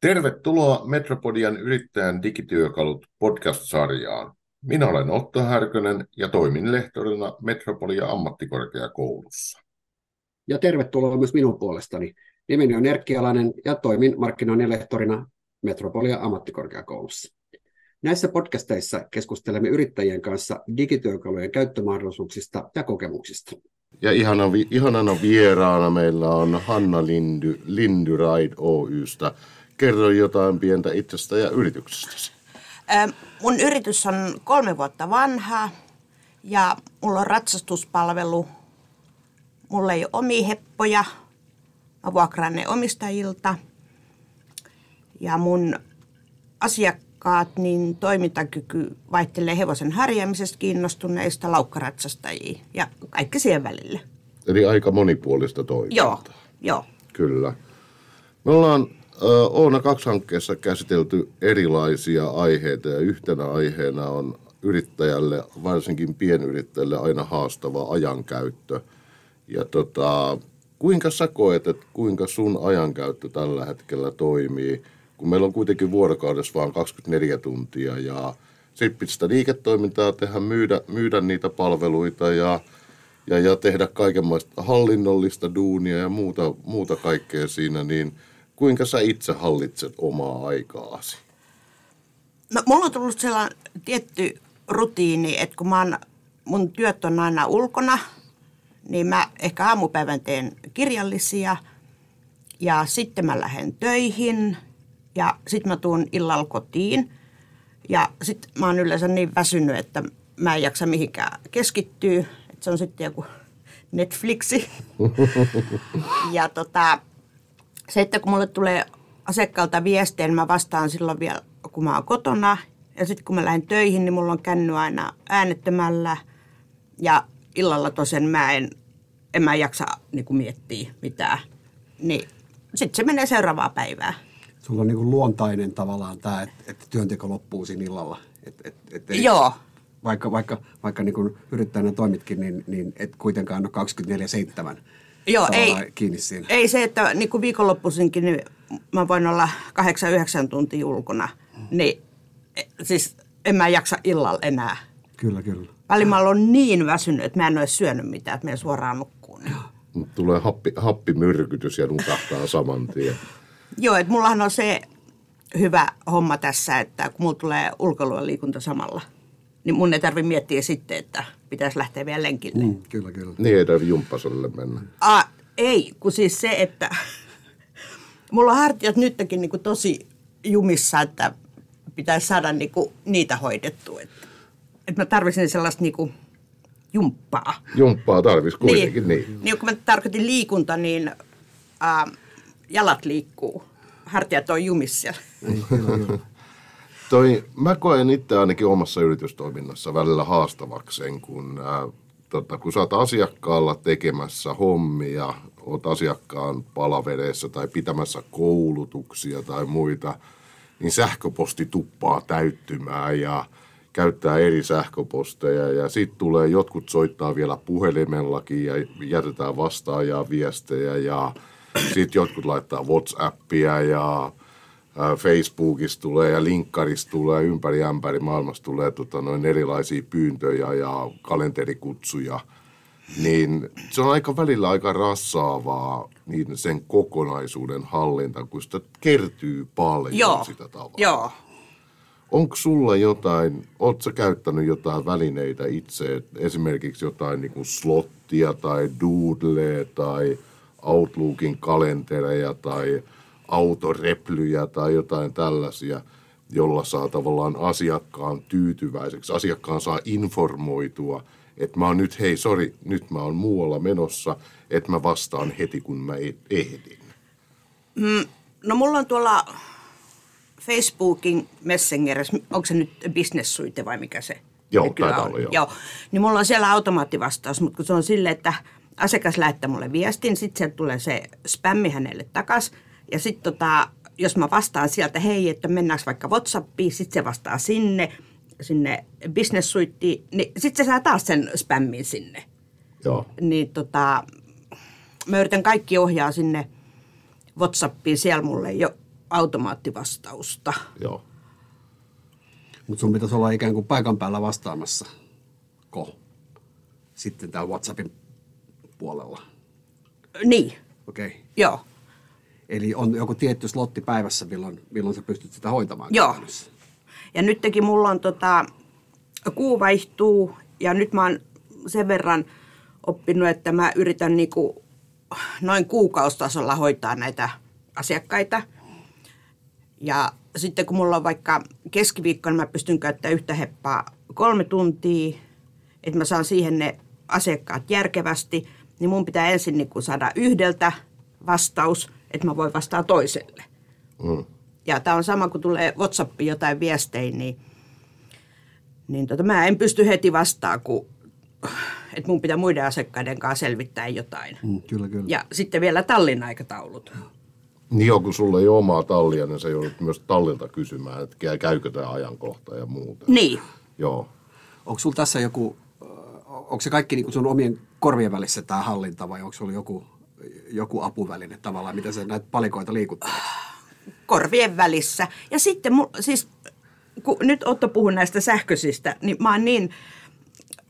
Tervetuloa Metropodian yrittäjän digityökalut podcast-sarjaan. Minä olen Otto Härkönen ja toimin lehtorina Metropolia ammattikorkeakoulussa. Ja tervetuloa myös minun puolestani. Nimeni on Erkki Alanen ja toimin markkinoinnin lehtorina Metropolia ammattikorkeakoulussa. Näissä podcasteissa keskustelemme yrittäjien kanssa digityökalujen käyttömahdollisuuksista ja kokemuksista. Ja ihana, ihanana vieraana meillä on Hanna Lindy, Lindy Ride Oystä. Kerro jotain pientä itsestä ja yrityksestäsi. Mun yritys on kolme vuotta vanha ja mulla on ratsastuspalvelu. Mulla ei ole omia heppoja. Mä vuokraan ne omistajilta. Ja mun asiakkaat, niin toimintakyky vaihtelee hevosen harjaamisesta kiinnostuneista laukkaratsastajia ja kaikki siihen välille. Eli aika monipuolista toimintaa. Joo, joo. Kyllä. Me ollaan Oona 2-hankkeessa käsitelty erilaisia aiheita ja yhtenä aiheena on yrittäjälle, varsinkin pienyrittäjälle aina haastava ajankäyttö. Ja tota, kuinka sä koet, että kuinka sun ajankäyttö tällä hetkellä toimii, kun meillä on kuitenkin vuorokaudessa vain 24 tuntia ja sitten sitä liiketoimintaa tehdä, myydä, myydä niitä palveluita ja, ja, ja tehdä kaikenlaista hallinnollista duunia ja muuta, muuta kaikkea siinä, niin – kuinka sä itse hallitset omaa aikaasi? No mulla on tullut sellainen tietty rutiini, että kun mä oon, mun työt on aina ulkona, niin mä ehkä aamupäivän teen kirjallisia ja sitten mä lähden töihin ja sitten mä tuun illalla kotiin. Ja sitten mä oon yleensä niin väsynyt, että mä en jaksa mihinkään keskittyä. Että se on sitten joku Netflixi. ja tota, se, että kun mulle tulee asiakkaalta viestiä, niin mä vastaan silloin vielä, kun mä oon kotona. Ja sitten kun mä lähden töihin, niin mulla on känny aina äänettömällä. Ja illalla tosiaan mä en, en mä jaksa niin kuin miettiä mitään. Niin sitten se menee seuraavaa päivää. Sulla on niin kuin luontainen tavallaan tämä, että, että työnteko loppuu siinä illalla. Et, et, et ei, Joo. Vaikka, vaikka, vaikka niin kuin yrittäjänä toimitkin, niin, niin et kuitenkaan ole 24-7 Joo, ei, kiinni siinä. Ei se, että niin kuin viikonloppuisinkin niin mä voin olla 8-9 tuntia ulkona, niin e, siis en mä jaksa illalla enää. Kyllä, kyllä. Välillä mä olen niin väsynyt, että mä en ole syönyt mitään, että mä suoraan nukkuun. Tulee happi, happimyrkytys ja nukahtaa saman tien. Joo, että mullahan on se hyvä homma tässä, että kun mulla tulee ulkoiluliikunta samalla, niin mun ei tarvitse miettiä sitten, että – pitäisi lähteä vielä lenkille. Mm, kyllä, kyllä. Niin ei tarvitse jumppasalille mennä. Ah, ei, kun siis se, että mulla on hartiat nytkin niin tosi jumissa, että pitäisi saada niin kuin niitä hoidettua. Että, että mä tarvitsin sellaista niin kuin jumppaa. Jumppaa tarvitsisi kuitenkin, niin. niin. niin kun mä tarkoitin liikunta, niin äh, jalat liikkuu, hartiat on jumissa. Niin, Toi, mä koen itse ainakin omassa yritystoiminnassa välillä haastavakseen, kun, ää, tota, kun sä oot asiakkaalla tekemässä hommia, oot asiakkaan palavereissa tai pitämässä koulutuksia tai muita, niin sähköposti tuppaa täyttymään ja käyttää eri sähköposteja. Ja sitten tulee, jotkut soittaa vielä puhelimellakin ja jätetään vastaajaa viestejä ja sitten jotkut laittaa Whatsappia ja Facebookissa tulee ja linkkarissa tulee, ympäri ämpäri maailmassa tulee tota, noin erilaisia pyyntöjä ja kalenterikutsuja, niin se on aika välillä aika rassaavaa niin sen kokonaisuuden hallinta, kun sitä kertyy paljon Joo. sitä tavalla. Joo. Onko sulla jotain, ootko sä käyttänyt jotain välineitä itse, esimerkiksi jotain niin kuin slottia tai doodlea tai Outlookin kalentereja tai – autoreplyjä tai jotain tällaisia, jolla saa tavallaan asiakkaan tyytyväiseksi. Asiakkaan saa informoitua, että mä oon nyt, hei, sori, nyt mä oon muualla menossa, että mä vastaan heti, kun mä e- ehdin. Mm, no mulla on tuolla Facebookin Messengerissä, onko se nyt Business Suite vai mikä se? Joo, taitaa olla, joo. joo. Niin mulla on siellä automaattivastaus, mutta kun se on silleen, että asiakas lähettää mulle viestin, sitten sieltä tulee se spämmi hänelle takaisin ja sitten tota, jos mä vastaan sieltä, hei, että mennäänkö vaikka Whatsappiin, sitten se vastaa sinne, sinne business suittiin, niin sitten se saa taas sen spämmin sinne. Joo. Niin tota, mä yritän kaikki ohjaa sinne Whatsappiin, siellä mulle jo automaattivastausta. Joo. Mutta sun pitäisi olla ikään kuin paikan päällä vastaamassa. Ko. Sitten täällä WhatsAppin puolella. Niin, Okei. Okay. joo. Eli on joku tietty slotti päivässä, milloin, milloin sä pystyt sitä hoitamaan Joo. käytännössä. Ja nytkin mulla on tota, kuu vaihtuu ja nyt mä oon sen verran oppinut, että mä yritän niinku noin kuukaustasolla hoitaa näitä asiakkaita. Ja sitten kun mulla on vaikka keskiviikkona, mä pystyn käyttämään yhtä heppaa kolme tuntia, että mä saan siihen ne asiakkaat järkevästi, niin mun pitää ensin niin saada yhdeltä vastaus, että mä voin vastaa toiselle. Mm. Ja tämä on sama, kun tulee WhatsAppiin jotain viestejä, niin, niin tota, mä en pysty heti vastaan, kun että mun pitää muiden asiakkaiden kanssa selvittää jotain. Mm, kyllä, kyllä. Ja sitten vielä tallin aikataulut. Niin joo, kun sulla ei ole omaa tallia, niin sä joudut myös tallilta kysymään, että käy- käykö tämä ajankohta ja muuta. Niin. Joo. Onko sulla tässä joku, onko se kaikki niin sun omien korvien välissä tämä hallinta vai onko sulla joku, joku apuväline tavallaan, mitä sä näitä palikoita liikuttelet? korvien välissä. Ja sitten, mu- siis, kun nyt Otto puhuu näistä sähköisistä, niin mä oon niin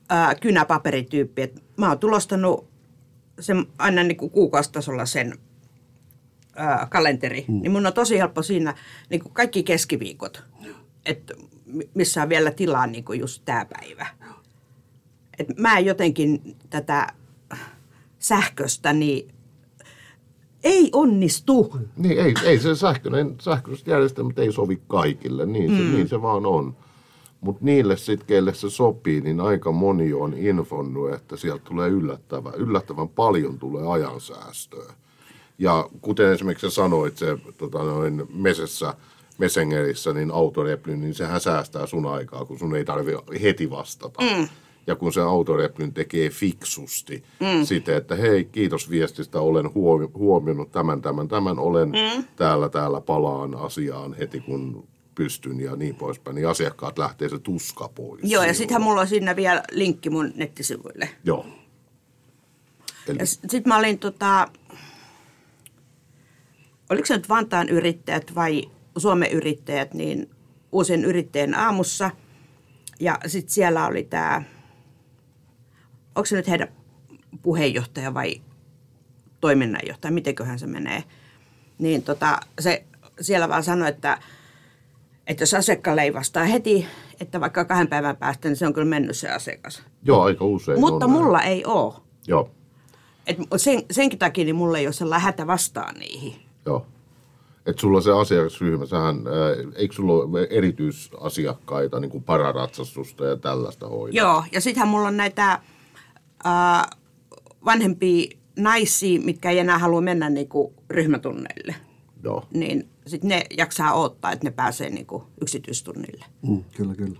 ää, kynäpaperityyppi, että mä oon tulostanut sen, aina niin kuin kuukausitasolla sen ää, kalenteri. Mm. Niin mun on tosi helppo siinä niin kuin kaikki keskiviikot, että mi- missä on vielä tilaa niin kuin just tämä päivä. Et mä en jotenkin tätä sähköstä, niin ei onnistu. Niin ei, ei se sähköinen, sähköiset järjestelmät ei sovi kaikille, niin se, mm. niin se vaan on. Mutta niille sitten, keille se sopii, niin aika moni on infonnut, että sieltä tulee yllättävän, yllättävän paljon tulee ajansäästöä. Ja kuten esimerkiksi sanoit, se tota noin, mesessä, Messengerissä, niin autoreply, niin sehän säästää sun aikaa, kun sun ei tarvi heti vastata. Mm. Ja kun se autoreplyn tekee fiksusti mm. siten, että hei, kiitos viestistä, olen huomi- huomioinut tämän, tämän, tämän, olen mm. täällä, täällä palaan asiaan heti kun pystyn ja niin poispäin, niin asiakkaat lähtee se tuska pois. Joo, ja sittenhän mulla on siinä vielä linkki mun nettisivuille. Joo. Eli, Ja sitten mä olin tota, oliko se nyt Vantaan yrittäjät vai Suomen yrittäjät, niin uusien yrittäjän aamussa. Ja sitten siellä oli tämä, onko se nyt heidän puheenjohtaja vai toiminnanjohtaja, mitenköhän se menee. Niin tota, se siellä vaan sanoi, että, että jos asiakkaalle ei vastaa heti, että vaikka kahden päivän päästä, niin se on kyllä mennyt se asiakas. joo, aika usein Mutta on näin. mulla ei ole. Joo, Et sen, senkin takia niin mulla ei ole sellainen hätä vastaan niihin. joo. Että sulla se asiakasryhmä, sähän, ää, eikö sulla ole erityisasiakkaita, niin kuin pararatsastusta ja tällaista hoidaa? Joo, ja sittenhän mulla on näitä ää, vanhempia naisia, mitkä ei enää halua mennä niinku ryhmätunneille. Joo. Niin sitten ne jaksaa odottaa, että ne pääsee niinku yksityistunnille. Mm, kyllä, kyllä.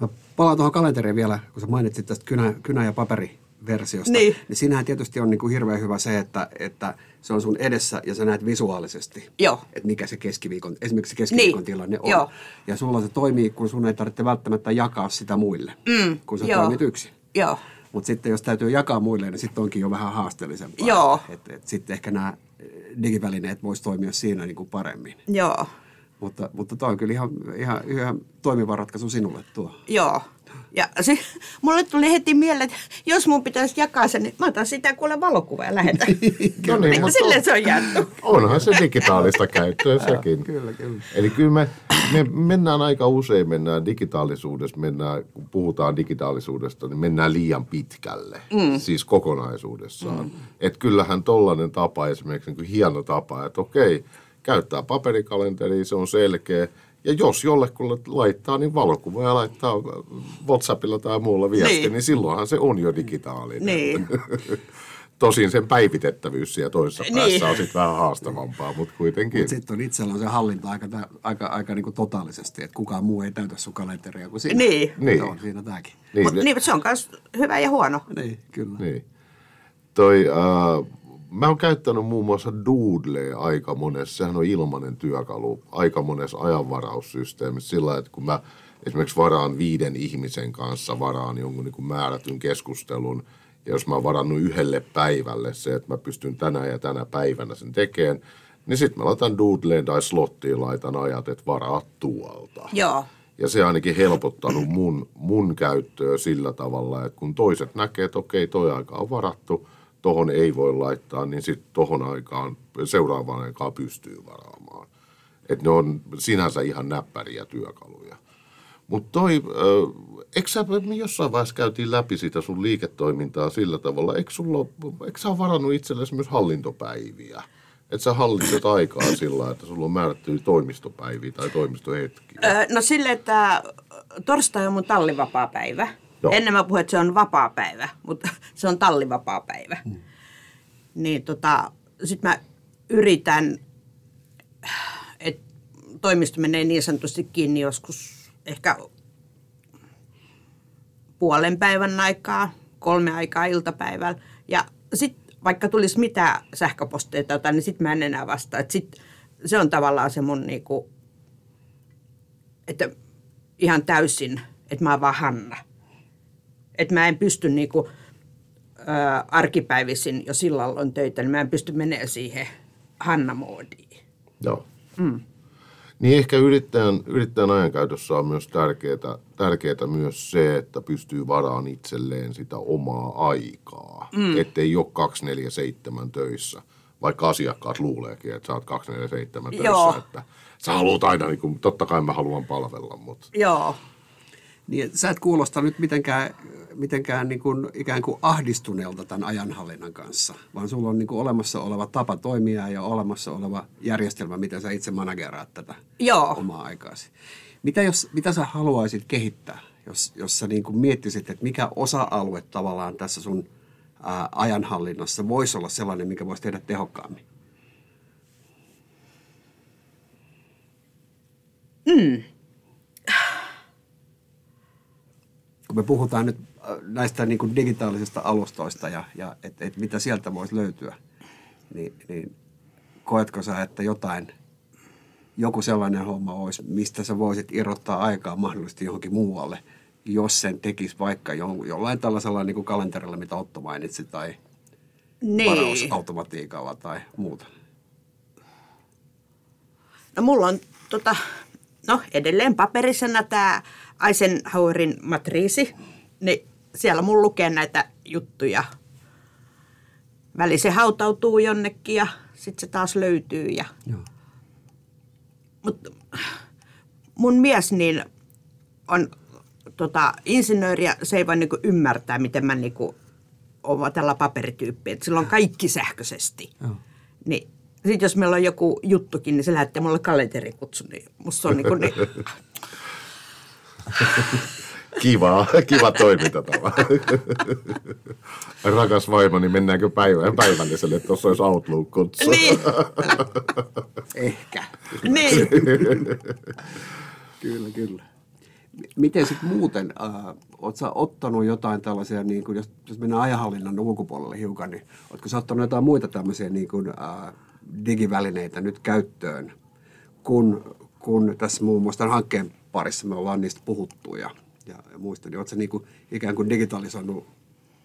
Mä palaan tuohon kalenteriin vielä, kun sä mainitsit tästä kynä, kynä- ja paperiversiosta. Niin. niin siinähän tietysti on niin kuin hirveän hyvä se, että, että se on sun edessä ja sä näet visuaalisesti, Joo. että mikä se keskiviikon, esimerkiksi se keskiviikon Niin, tilanne on. joo. Ja sulla se toimii, kun sun ei tarvitse välttämättä jakaa sitä muille, Mm, kun sä joo. toimit yksin. Joo, Mutta sitten jos täytyy jakaa muille, niin sitten onkin jo vähän haasteellisempaa. Joo. Et, et sitten ehkä nämä digivälineet voisi toimia siinä niin kuin paremmin. joo, Mutta, mutta toi on kyllä ihan, ihan, ihan toimiva ratkaisu sinulle tuo. joo. Ja se, mulle tuli heti mieleen, että jos mun pitäisi jakaa sen, niin mä otan sitä kuule valokuva ja lähetän. No niin, mutta Silleen se on jaettu. onhan se digitaalista käyttöä sekin. Kyllä, kyllä. Eli kyllä me, me mennään aika usein, mennään digitaalisuudessa, mennään, kun puhutaan digitaalisuudesta, niin mennään liian pitkälle, mm. siis kokonaisuudessaan. Mm. Että kyllähän tollainen tapa esimerkiksi niin kuin hieno tapa, että okei, käyttää paperikalenteria, se on selkeä. Ja jos jollekulle laittaa, niin valokuva ja laittaa WhatsAppilla tai muulla viesti, niin, Niin. silloinhan se on jo digitaalinen. Niin. Tosin sen päivitettävyys siellä toisessa Niin. päässä on sitten vähän haastavampaa, mutta kuitenkin. Mutta sitten on itsellä on se hallinta aika, aika, aika niin kuin totaalisesti, että kukaan muu ei täytä sun kalenteria kuin sinä. Niin. Niin. Se on siinä tämäkin. Niin, Mutta niin, mut se on myös hyvä ja huono. Niin, kyllä. Niin. Toi, äh, mä oon käyttänyt muun muassa Doodlea aika monessa, sehän on ilmainen työkalu, aika monessa ajanvaraussysteemissä sillä, että kun mä esimerkiksi varaan viiden ihmisen kanssa, varaan jonkun niin kuin määrätyn keskustelun, ja jos mä oon varannut yhdelle päivälle se, että mä pystyn tänä ja tänä päivänä sen tekemään, Niin sitten mä laitan Doodleen tai Slottiin laitan ajat, että varaa tuolta. Joo. Ja se ainakin helpottanut mun, mun käyttöä sillä tavalla, että kun toiset näkee, että okei, toi aika on varattu, tohon ei voi laittaa, niin sitten tohon aikaan, seuraavaan aikaan pystyy varaamaan. Että ne on sinänsä ihan näppäriä työkaluja. Mutta toi, eikö sä, me jossain vaiheessa käytiin läpi sitä sun liiketoimintaa sillä tavalla, eikö, sulla, eikö sä varannut itsellesi myös hallintopäiviä? Että sä hallitset aikaa sillä, että sulla on määrätty toimistopäiviä tai toimistohetkiä. No sille, että torstai on mun tallivapaa päivä. Joo. Ennen mä puhuin, että se on vapaa päivä, mutta se on tallivapaa päivä. Mm. Niin tota, sit mä yritän, että toimisto menee niin sanotusti kiinni joskus ehkä puolen päivän aikaa, kolme aikaa iltapäivällä. Ja sitten vaikka tulisi mitä sähköposteja tai jotain, niin sitten mä en enää vastaa. Et sit, se on tavallaan se mun niinku, että ihan täysin, että mä oon vaan Hanna. Että mä en pysty niinku, ää, arkipäivisin jo sillalla on töitä, niin mä en pysty menemään siihen Hanna-moodiin. Joo. Mm. Niin ehkä yrittäjän, yrittäjän ajankäytössä on myös tärkeää, tärkeää myös se, että pystyy varaan itselleen sitä omaa aikaa. Mm. Ettei ole 247 töissä, vaikka asiakkaat luuleekin, että sä oot 247 töissä. Joo. Että sä haluat aina, niin kuin, totta kai mä haluan palvella, mutta Joo. Niin, sä et kuulosta nyt mitenkään, mitenkään niin kuin, ikään kuin ahdistuneelta tämän ajanhallinnan kanssa, vaan sulla on niin kuin olemassa oleva tapa toimia ja olemassa oleva järjestelmä, miten sä itse manageraat tätä Joo. omaa aikaasi. Mitä, jos, mitä sä haluaisit kehittää, jos, jos sä niin kuin miettisit, että mikä osa-alue tavallaan tässä sun ää, ajanhallinnassa voisi olla sellainen, mikä voisi tehdä tehokkaammin? Kun me puhutaan nyt äh, näistä niin kuin digitaalisista alustoista ja, ja että et mitä sieltä voisi löytyä, niin, niin koetko sä, että jotain, joku sellainen homma olisi, mistä sä voisit irrottaa aikaa mahdollisesti johonkin muualle, jos sen tekisi vaikka jo, jollain tällaisella niin kuin kalenterilla, mitä Otto mainitsi, tai Niin. varausautomatiikalla tai muuta? No mulla on tota, no edelleen paperisena tämä Eisenhowerin matriisi, niin siellä mun lukee näitä juttuja. Väli se hautautuu jonnekin ja sitten se taas löytyy. Ja... Joo. Mut mun mies niin on tota, insinööri ja se ei voi niinku ymmärtää, miten mä niinku olen tällä paperityyppi. Et sillä on kaikki sähköisesti. Joo. Niin sitten jos meillä on joku juttukin, niin se lähettää mulle kalenterikutsu, niin musta on niinku niin, kiva, kiva toimintatapa. Rakas vaimoni, mennäänkö päivään päivälliselle, tuossa olisi Outlook-kutsu. niin, Ehkä. niin. Kyllä, kyllä. Miten sitten muuten, äh, sä ottanut jotain tällaisia, niin kun, jos, jos mennään ajanhallinnan ulkopuolelle hiukan, niin ootko sä ottanut jotain muita tämmöisiä niin kun, äh, digivälineitä nyt käyttöön, kun, kun tässä muun muassa tämän hankkeen parissa me ollaan niistä puhuttu ja, ja, ja muista, niin sä niin kuin, ikään kuin digitalisoinut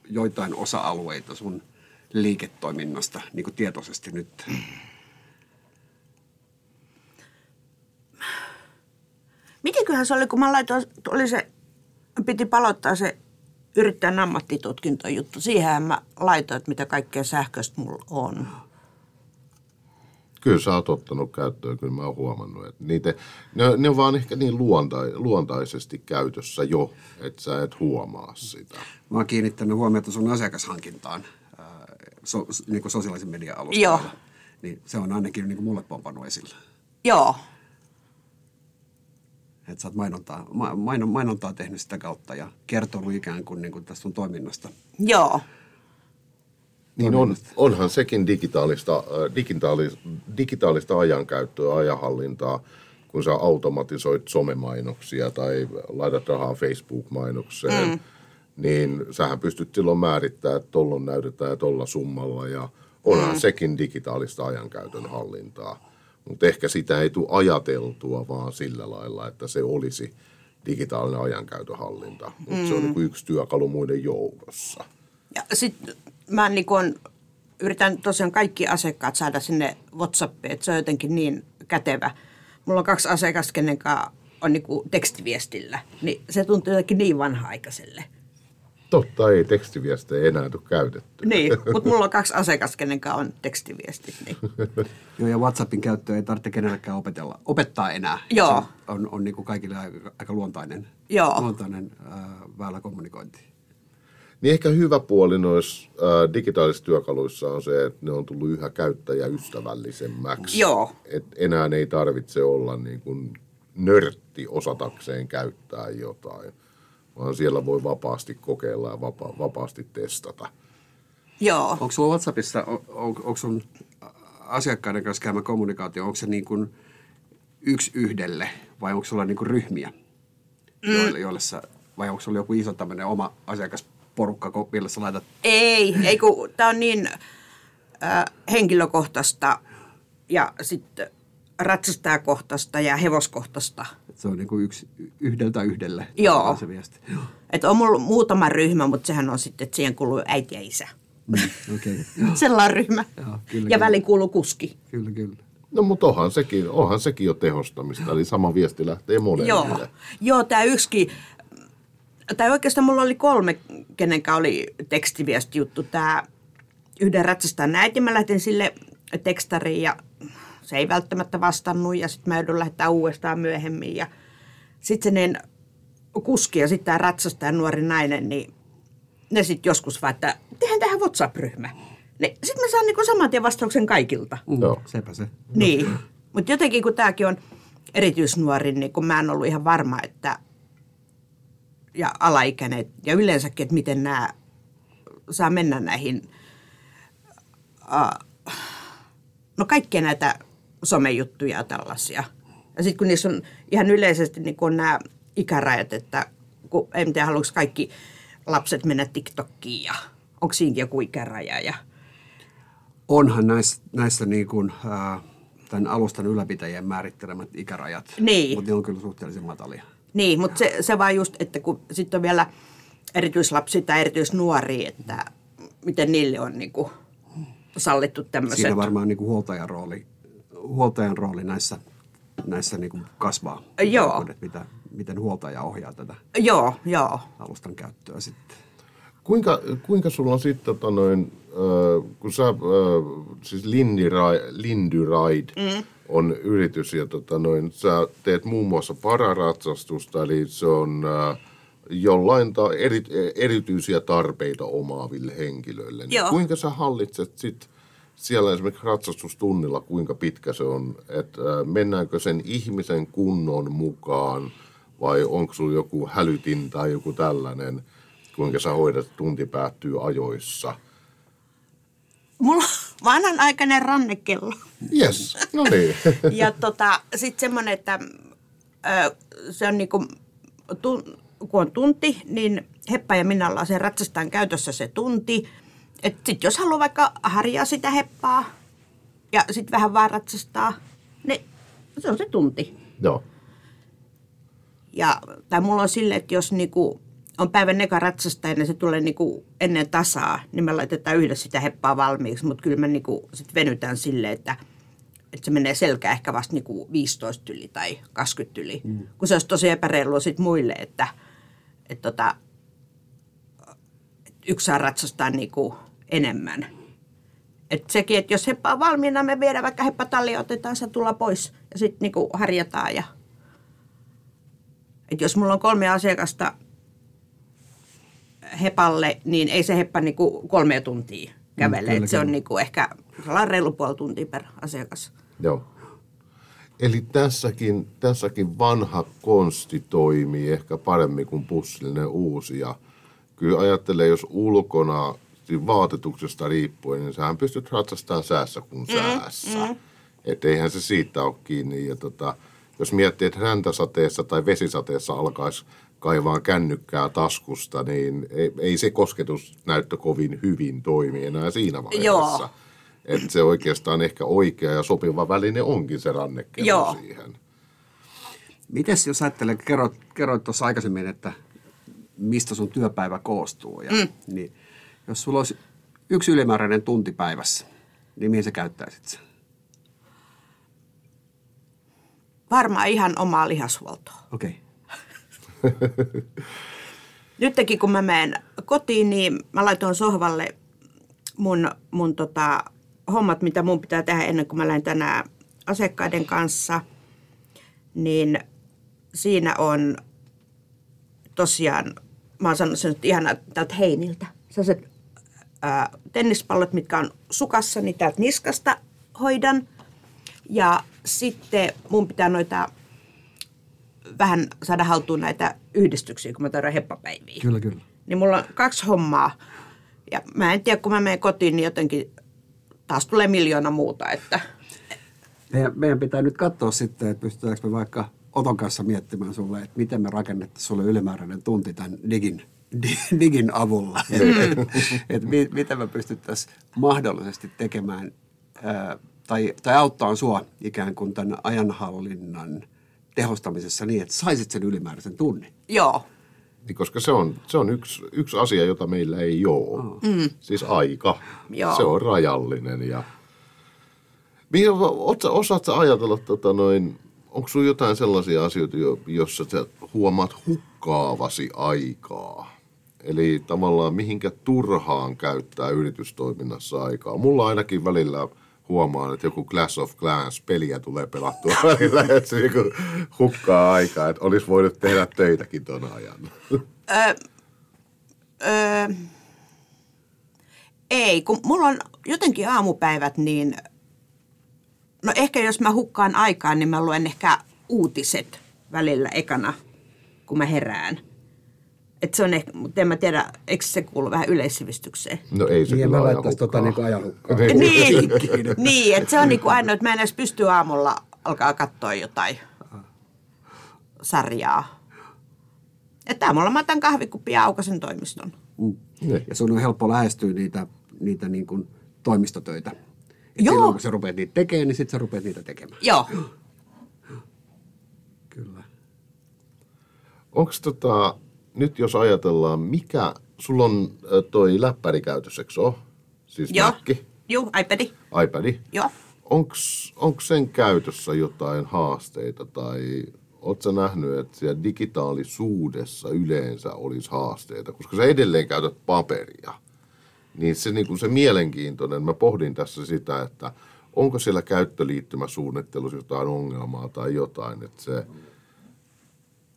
joitain osa-alueita sun liiketoiminnasta niin kuin tietoisesti nyt? Mitenköhän se oli, kun mä laitoin, oli se, piti palauttaa se yrittäjän ammattitutkintojuttu. Siihen mä laitoin, että mitä kaikkea sähköistä mulla on. Kyllä sä oot ottanut käyttöön, kyllä mä oon huomannut. Että niitä, ne, ne on vaan ehkä niin luonta, luontaisesti käytössä jo, että sä et huomaa sitä. Mä oon kiinnittänyt huomiota sun asiakashankintaan ää, so, niin kuin sosiaalisen median Joo. alustoilla. Niin se on ainakin niin kuin mulle pompannut esille. Joo, Että sä oot mainontaa, ma, mainon, mainontaa tehnyt sitä kautta ja kertonut ikään kuin, niin kuin tästä sun toiminnasta. joo, Niin on, onhan sekin digitaalista, äh, digitaalista, digitaalista ajankäyttöä, ajanhallintaa, kun sä automatisoit somemainoksia tai laitat rahaa Facebook-mainokseen, mm. niin sähän pystyt silloin määrittämään, että tollon näytetään ja tolla summalla ja onhan mm. sekin digitaalista ajankäytön hallintaa. Mutta ehkä sitä ei tule ajateltua vaan sillä lailla, että se olisi digitaalinen ajankäytön hallinta. Mutta mm. se on niin yksi työkalu muiden joukossa. Ja sitten mä niin on yritän tosiaan kaikki asiakkaat saada sinne WhatsAppiin, että se on jotenkin niin kätevä. Mulla on kaksi asiakasta, kenen kanssa on niin kuin tekstiviestillä, niin se tuntuu jotenkin niin vanha-aikaiselle. Totta, ei tekstiviestejä enää tule käytetty. Niin, mutta mulla on kaksi asiakasta, kenen kanssa on tekstiviestit. Niin. Joo, ja WhatsAppin käyttöä ei tarvitse kenellekään opetella, opettaa enää. Joo. Se on, on niin kuin kaikille aika, aika luontainen, Joo. luontainen äh, väylä kommunikointiin. Niin ehkä hyvä puoli noissa äh, digitaalisissa työkaluissa on se, että ne on tullut yhä käyttäjäystävällisemmäksi. Joo. Et enää ei tarvitse olla niin kuin nörtti osatakseen käyttää jotain, vaan siellä voi vapaasti kokeilla ja vapa- vapaasti testata. Joo. Onko sulla WhatsAppissa, on, on, onko sun asiakkaiden kanssa käymä kommunikaatio, onko se niin kuin yksi yhdelle vai onko sulla niin kuin ryhmiä, mm. joille, joille sä, vai onko sulla joku iso tämmöinen oma asiakasporukka, ko- millä sä laitat Ei, ei kun tämä on niin äh, henkilökohtaista ja sitten ratsastajakohtaista ja hevoskohtaista. että se on niin kuin yksi yhdeltä yhdelle Joo. se viesti. Joo. Että on mulla muutama ryhmä, mutta sehän on sitten, että siihen kuuluu äiti ja isä. Mm, Okei, okay. Sellainen ryhmä. Joo, kyllä, ja kyllä. väliin kuuluu kuski. kyllä, kyllä. No mutta onhan sekin, onhan sekin jo tehostamista, eli sama viesti lähtee molemmille. Joo, Joo tämä yksikin, tai oikeastaan mulla oli kolme, kenen kanssa oli tekstiviestijuttu. Tämä yhden ratsastajan äiti, mä lähtin sille tekstariin ja se ei välttämättä vastannut ja sitten mä joudun lähettää uudestaan myöhemmin. Ja sitten se niin kuski ja sitten tämä ratsastajan nuori nainen, niin ne sitten joskus vaan, että tehdään tähän WhatsApp-ryhmä. Sitten mä saan niinku saman tien vastauksen kaikilta. Mm, Joo. Sepä se. Niin, mutta jotenkin kun tämäkin on erityisnuori, niin kun mä en ollut ihan varma, että ja alaikäinen ja yleensäkin, että miten nämä saa mennä näihin, uh, no kaikkia näitä somejuttuja ja tällaisia. Ja sitten kun niissä on ihan yleisesti niin kun on nämä ikärajat, että kun, en tiedä, haluaisi kaikki lapset mennä TikTokkiin ja onko siinäkin joku ikäraja ja Onhan näissä, näissä niin kuin, tämän alustan ylläpitäjien määrittelemät ikärajat, Niin. mutta ne on kyllä suhteellisen matalia. Niin, mutta se, se vaan just, että kun sitten on vielä erityislapsi tai erityisnuoria, että miten niille on niinku sallittu tämmöiset. Siinä varmaan niin kuin huoltajan rooli, huoltajan rooli näissä, näissä niin kuin kasvaa. Joo. Että mitä, miten huoltaja ohjaa tätä Joo, joo. alustan käyttöä sitten. Kuinka, kuinka sulla on sitten, tota noin, kun sä, äh, siis Lindy, Ri- Lindy Ride mm. on yritys ja tota noin, sä teet muun muassa pararatsastusta, eli se on äh, jollain ta- eri, erityisiä tarpeita omaaville henkilöille. Niin Joo. kuinka sä hallitset sit siellä esimerkiksi ratsastustunnilla, kuinka pitkä se on, että äh, mennäänkö sen ihmisen kunnon mukaan vai onko sulla joku hälytin tai joku tällainen, kuinka sä hoidat, tunti päättyy ajoissa. Mulla on vanhanaikainen rannekello. Yes, no niin. Ja tota, sitten semmoinen, että ö, se on niinku, tun, kun on tunti, niin Heppa ja minä ollaan sen ratsastaan käytössä se tunti. Että sitten jos haluaa vaikka harjaa sitä heppaa ja sitten vähän vaan ratsastaa, niin se on se tunti. Joo. Ja, tai mulla on silleen, että jos niinku on päivän eka ratsastaja ja se tulee niinku ennen tasaa, niin me laitetaan yhdessä sitä heppaa valmiiksi. Mutta kyllä me niinku sit venytään silleen, että, että se menee selkä ehkä vasta niinku 15 yli tai 20 yli. Mm. Kun se olisi tosi epäreilua sit muille, että, että tota, että yksi saa ratsastaa niinku enemmän. Et sekin, että jos heppa on valmiina, me viedään vaikka heppatalli, otetaan se tulla pois ja sitten niinku harjataan ja et jos mulla on kolme asiakasta hepalle, niin ei se heppa niinku kolme tuntia kävele. kyllä, Mm, se on niinku ehkä reilu puoli tuntia per asiakas. Joo. Eli tässäkin, tässäkin vanha konsti toimii ehkä paremmin kuin pussillinen uusi. Ja kyllä ajattelee, jos ulkona siis vaatetuksesta riippuen, niin sähän pystyt ratsastamaan säässä kuin säässä. Mm, Että eihän se siitä ole kiinni. Ja tota, jos miettii, että räntäsateessa tai vesisateessa alkaisi kaivaa kännykkää taskusta, niin ei, ei se kosketusnäyttö kovin hyvin toimi enää siinä vaiheessa. Joo. Että se oikeastaan ehkä oikea ja sopiva väline onkin se rannekello Joo. siihen. Mites jos ajattelee, kerroit, kerroit tuossa aikaisemmin, että mistä sun työpäivä koostuu. Ja, mm. niin, jos sulla olisi yksi ylimääräinen tunti päivässä, niin mihin sä käyttäisit sen? Varmaan ihan omaa lihashuoltoa. Okei. Okay. Nytkin kun mä menen kotiin, niin mä laitoin sohvalle mun, mun tota, hommat, mitä mun pitää tehdä ennen kuin mä lähden tänään asiakkaiden kanssa. Niin siinä on tosiaan, mä oon sanonut sen nyt ihan täältä heiniltä. Sellaiset ää, tennispallot, mitkä on sukassa, niin täältä niskasta hoidan. Ja sitten mun pitää noita vähän saada haltuun näitä yhdistyksiä, kun mä tarvitsen heppapäiviä. Kyllä, kyllä. Niin mulla on kaksi hommaa. Ja mä en tiedä, kun mä menen kotiin, niin jotenkin taas tulee miljoona muuta. Että... Meidän, meidän pitää nyt katsoa sitten, että pystytäänkö me vaikka Oton kanssa miettimään sulle, että miten me rakennettaisiin sulle ylimääräinen tunti tämän digin, digin avulla. Mm. että mit, miten me pystyttäisiin mahdollisesti tekemään ää, tai, tai auttaa sua ikään kuin tämän ajanhallinnan tehostamisessa niin, että saisit sen ylimääräisen tunnin. Joo. Niin, koska se on, se on yksi, yksi asia, jota meillä ei ole. Mm. Siis aika. Joo. Se on rajallinen. Ja... Osaatko ajatella, tota noin, onko sinulla jotain sellaisia asioita, joissa sä huomaat hukkaavasi aikaa? Eli tavallaan mihinkä turhaan käyttää yritystoiminnassa aikaa. Mulla ainakin välillä huomaan, että joku Clash of Clans peliä tulee pelattua välillä, että se niinku hukkaa aikaa, että olisi voinut tehdä töitäkin tuon ajan. Öö, öö, ei, kun mulla on jotenkin aamupäivät, niin no ehkä jos mä hukkaan aikaa, niin mä luen ehkä uutiset välillä ekana, kun mä herään. Et se on ehkä, mutta en mä tiedä, eikö se kuulu vähän yleissivistykseen? No ei se niin, kyllä mä laittaisi tota niin ajan hukkaan. niin, niin että se on niin kuin aina, että mä en edes pysty aamulla alkaa katsoa jotain sarjaa. Että aamulla mä otan kahvikuppi ja aukasen toimiston. Mm. Ja sun on helppo lähestyä niitä, niitä niin kuin toimistotöitä. Et Joo. Silloin kun sä rupeat niitä tekemään, niin sitten sä rupeat niitä tekemään. Joo. Kyllä. Onko tota, nyt jos ajatellaan, mikä, sulla on toi läppäri käytössä, eikö Siis Joo. Mac? Joo, iPadi. iPadi? Joo. Onko sen käytössä jotain haasteita tai Oletko nähnyt, että siellä digitaalisuudessa yleensä olisi haasteita, koska sä edelleen käytät paperia. Niin se, niin se mielenkiintoinen, mä pohdin tässä sitä, että onko siellä käyttöliittymäsuunnittelussa jotain ongelmaa tai jotain, että se,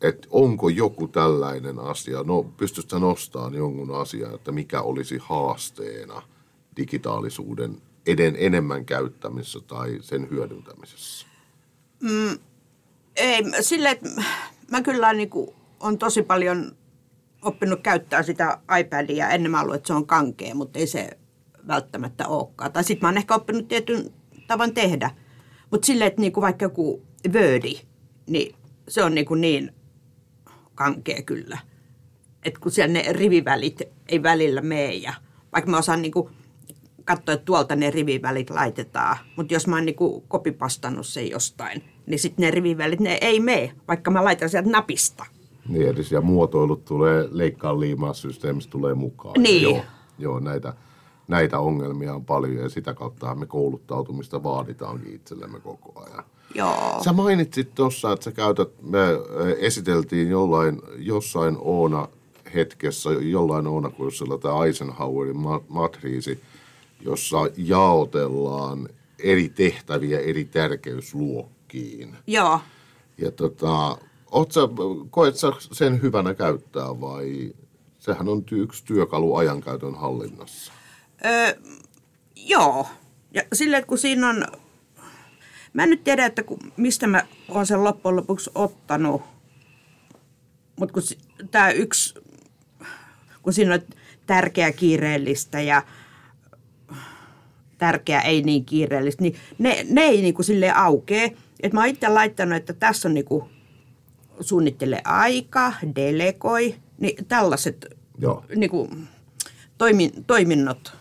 että onko joku tällainen asia, no pystytkö nostamaan jonkun asian, että mikä olisi haasteena digitaalisuuden eden enemmän käyttämisessä tai sen hyödyntämisessä? Mm, ei, sille, että mä kyllä niin on tosi paljon oppinut käyttää sitä iPadia. Ennen mä ollut, että se on kankea, mutta ei se välttämättä olekaan. Tai sitten mä oon ehkä oppinut tietyn tavan tehdä. Mutta silleen, että niin vaikka joku Wordi, niin se on niin, kuin niin kankea kyllä. Että kun siellä ne rivivälit ei välillä mene ja vaikka mä osaan niin kuin katsoa, että tuolta ne rivivälit laitetaan. Mutta jos mä oon niin kopipastannut sen jostain, niin sitten ne rivivälit, ne ei mene, vaikka mä laitan sieltä napista. Niin, eli siellä muotoilut tulee, leikkaa liimaa systeemistä tulee mukaan. Niin. Joo, joo näitä, näitä ongelmia on paljon ja sitä kautta me kouluttautumista vaaditaankin itsellemme koko ajan. Joo. Sä mainitsit tuossa, että sä käytät, me esiteltiin jollain, jossain Oona hetkessä, jollain Oona kurssilla tämä Eisenhowerin matriisi, jossa jaotellaan eri tehtäviä eri tärkeysluokkiin. Joo. Ja tota, sä, koet sä sen hyvänä käyttää vai sehän on yksi työkalu ajankäytön hallinnassa? Öö, joo. Ja silleen, kun siinä on, mä en nyt tiedä, että kun, mistä mä oon sen loppujen lopuksi ottanut, mutta kun tämä yksi, kun siinä on tärkeä kiireellistä ja tärkeä ei niin kiireellistä, niin ne, ne ei niin kuin silleen aukee. Et mä oon itse laittanut, että tässä on niin kuin suunnittele aika, delegoi, niin tällaiset Joo. Niin kuin, toimin, toiminnot.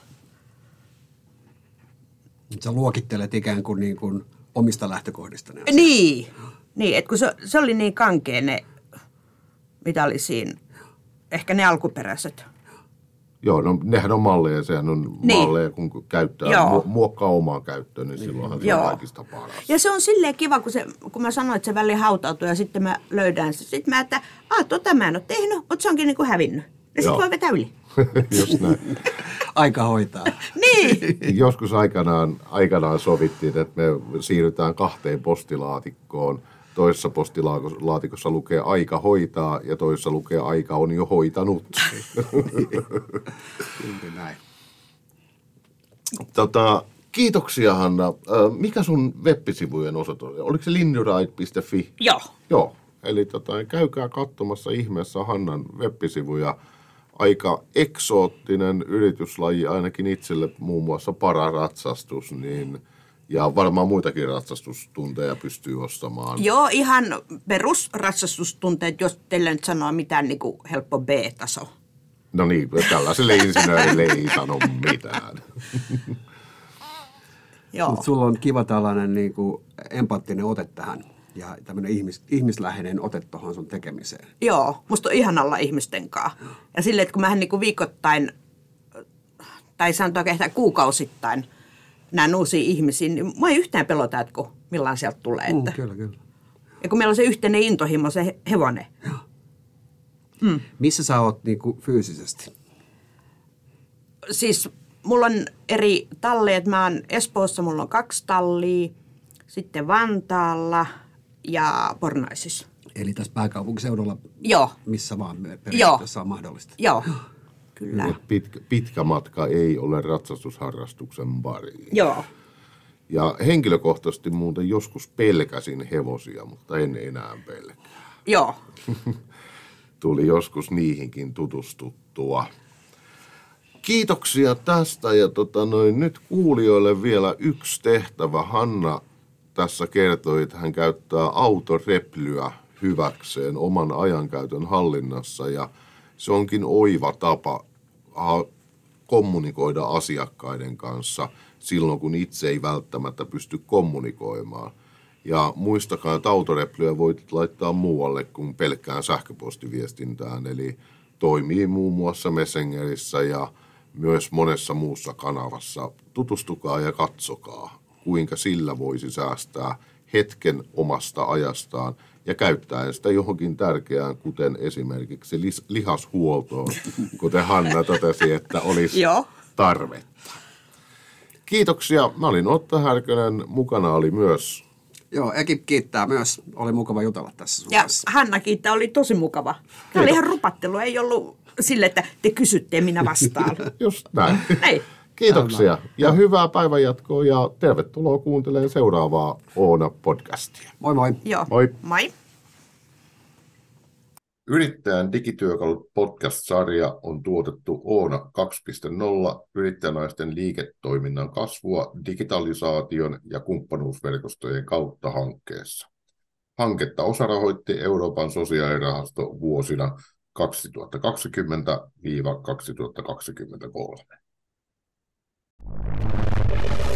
Sä luokittelet ikään kuin, niin kuin omista lähtökohdista. Ne niin, niin että kun se, se oli niin kankea ne, mitä oli siinä, ehkä ne alkuperäiset. Joo, no nehän on malleja, sehän on Niin. malleja, kun käyttää, Joo. mu- muokkaa omaan käyttöön, niin silloinhan se on Joo. kaikista paras. Ja se on silleen kiva, kun, se, kun mä sanoin, että se väli hautautuu ja sitten mä löydän se. Sitten mä, että Aa, tota mä en ole tehnyt, mutta se onkin niin kuin hävinnyt. Ja sitten voi vetää yli. Just näin. Aika hoitaa. Niin. Joskus aikanaan, aikanaan sovittiin, että me siirrytään kahteen postilaatikkoon. Toisessa postilaatikossa lukee aika hoitaa ja toisessa lukee aika on jo hoitanut. Juuri näin. tota, kiitoksia Hanna. Mikä sun web-sivujen osoite oli? Oliko se linnyride.fi? Joo. Joo, eli tota, käykää katsomassa ihmeessä Hannan web-sivuja. Aika eksoottinen yrityslaji ainakin itselle, muun muassa pararatsastus, niin, ja varmaan muitakin ratsastustunteja pystyy ostamaan. Joo, ihan perusratsastustunteet, jos teille nyt sanoo mitään niin kuin helppo B-taso. No niin, tällaiselle insinöörille ei sano mitään. Joo. Mutta sulla on kiva tällainen niin kuin empaattinen ote tähän ja tämmöinen ihmis, ihmisläheinen ote tuohon sun tekemiseen. Joo, musta on ihan olla ihmisten kanssa. Ja silleen, että kun mähän niin kuin viikoittain, tai sanotaan ehkä kuukausittain, näen uusia ihmisiä, niin mua ei yhtään pelota, että kun sieltä tulee. Että. Mm, kyllä, kyllä. Ja kun meillä on se yhteinen intohimo, se he- hevonen. Missä sä oot niin kuin fyysisesti? Siis mulla on eri talleja, että mä oon Espoossa, mulla on kaksi tallia, sitten Vantaalla ja Pornaisissa. Eli tässä pääkaupunkiseudulla, Joo, missä vaan periaatteessa on mahdollista. joo, kyllä. Et Pitkä, pitkä matka ei ole ratsastusharrastuksen pari. Joo, Ja henkilökohtaisesti muuten joskus pelkäsin hevosia, mutta en enää pelkää. joo. Tuli joskus niihinkin tutustuttua. Kiitoksia tästä ja tota noin, nyt kuulijoille vielä yksi tehtävä. Hanna tässä kertoi, että hän käyttää autoreplyä hyväkseen oman ajankäytön hallinnassa ja se onkin oiva tapa kommunikoida asiakkaiden kanssa silloin, kun itse ei välttämättä pysty kommunikoimaan. Ja muistakaa, että autoreplyä voit laittaa muualle kuin pelkkään sähköpostiviestintään, eli toimii muun muassa Messengerissä ja myös monessa muussa kanavassa. Tutustukaa ja katsokaa, kuinka sillä voisi säästää hetken omasta ajastaan ja käyttäen sitä johonkin tärkeään, kuten esimerkiksi lihashuoltoon, kuten Hanna totesi, että olisi tarvetta. Kiitoksia. Mä olin Otto Härkönen. Mukana oli myös Joo, Ekip kiittää myös. Oli mukava jutella tässä sun Ja kanssa. Hanna kiittää, oli tosi mukava. Tämä oli ihan rupattelu, ei ollut sille, että te kysytte ja minä vastaan. just näin. Ei. Kiitoksia ja hyvää päivänjatkoa ja tervetuloa kuuntelemaan seuraavaa Oona-podcastia. Moi moi. Joo. Moi. Moi. Yrittäjän digityökalut podcast-sarja on tuotettu Oona 2.0 yrittäjänaisten liiketoiminnan kasvua digitalisaation ja kumppanuusverkostojen kautta hankkeessa. Hanketta osarahoitti Euroopan sosiaalirahasto vuosina 2020-2023. Thank you.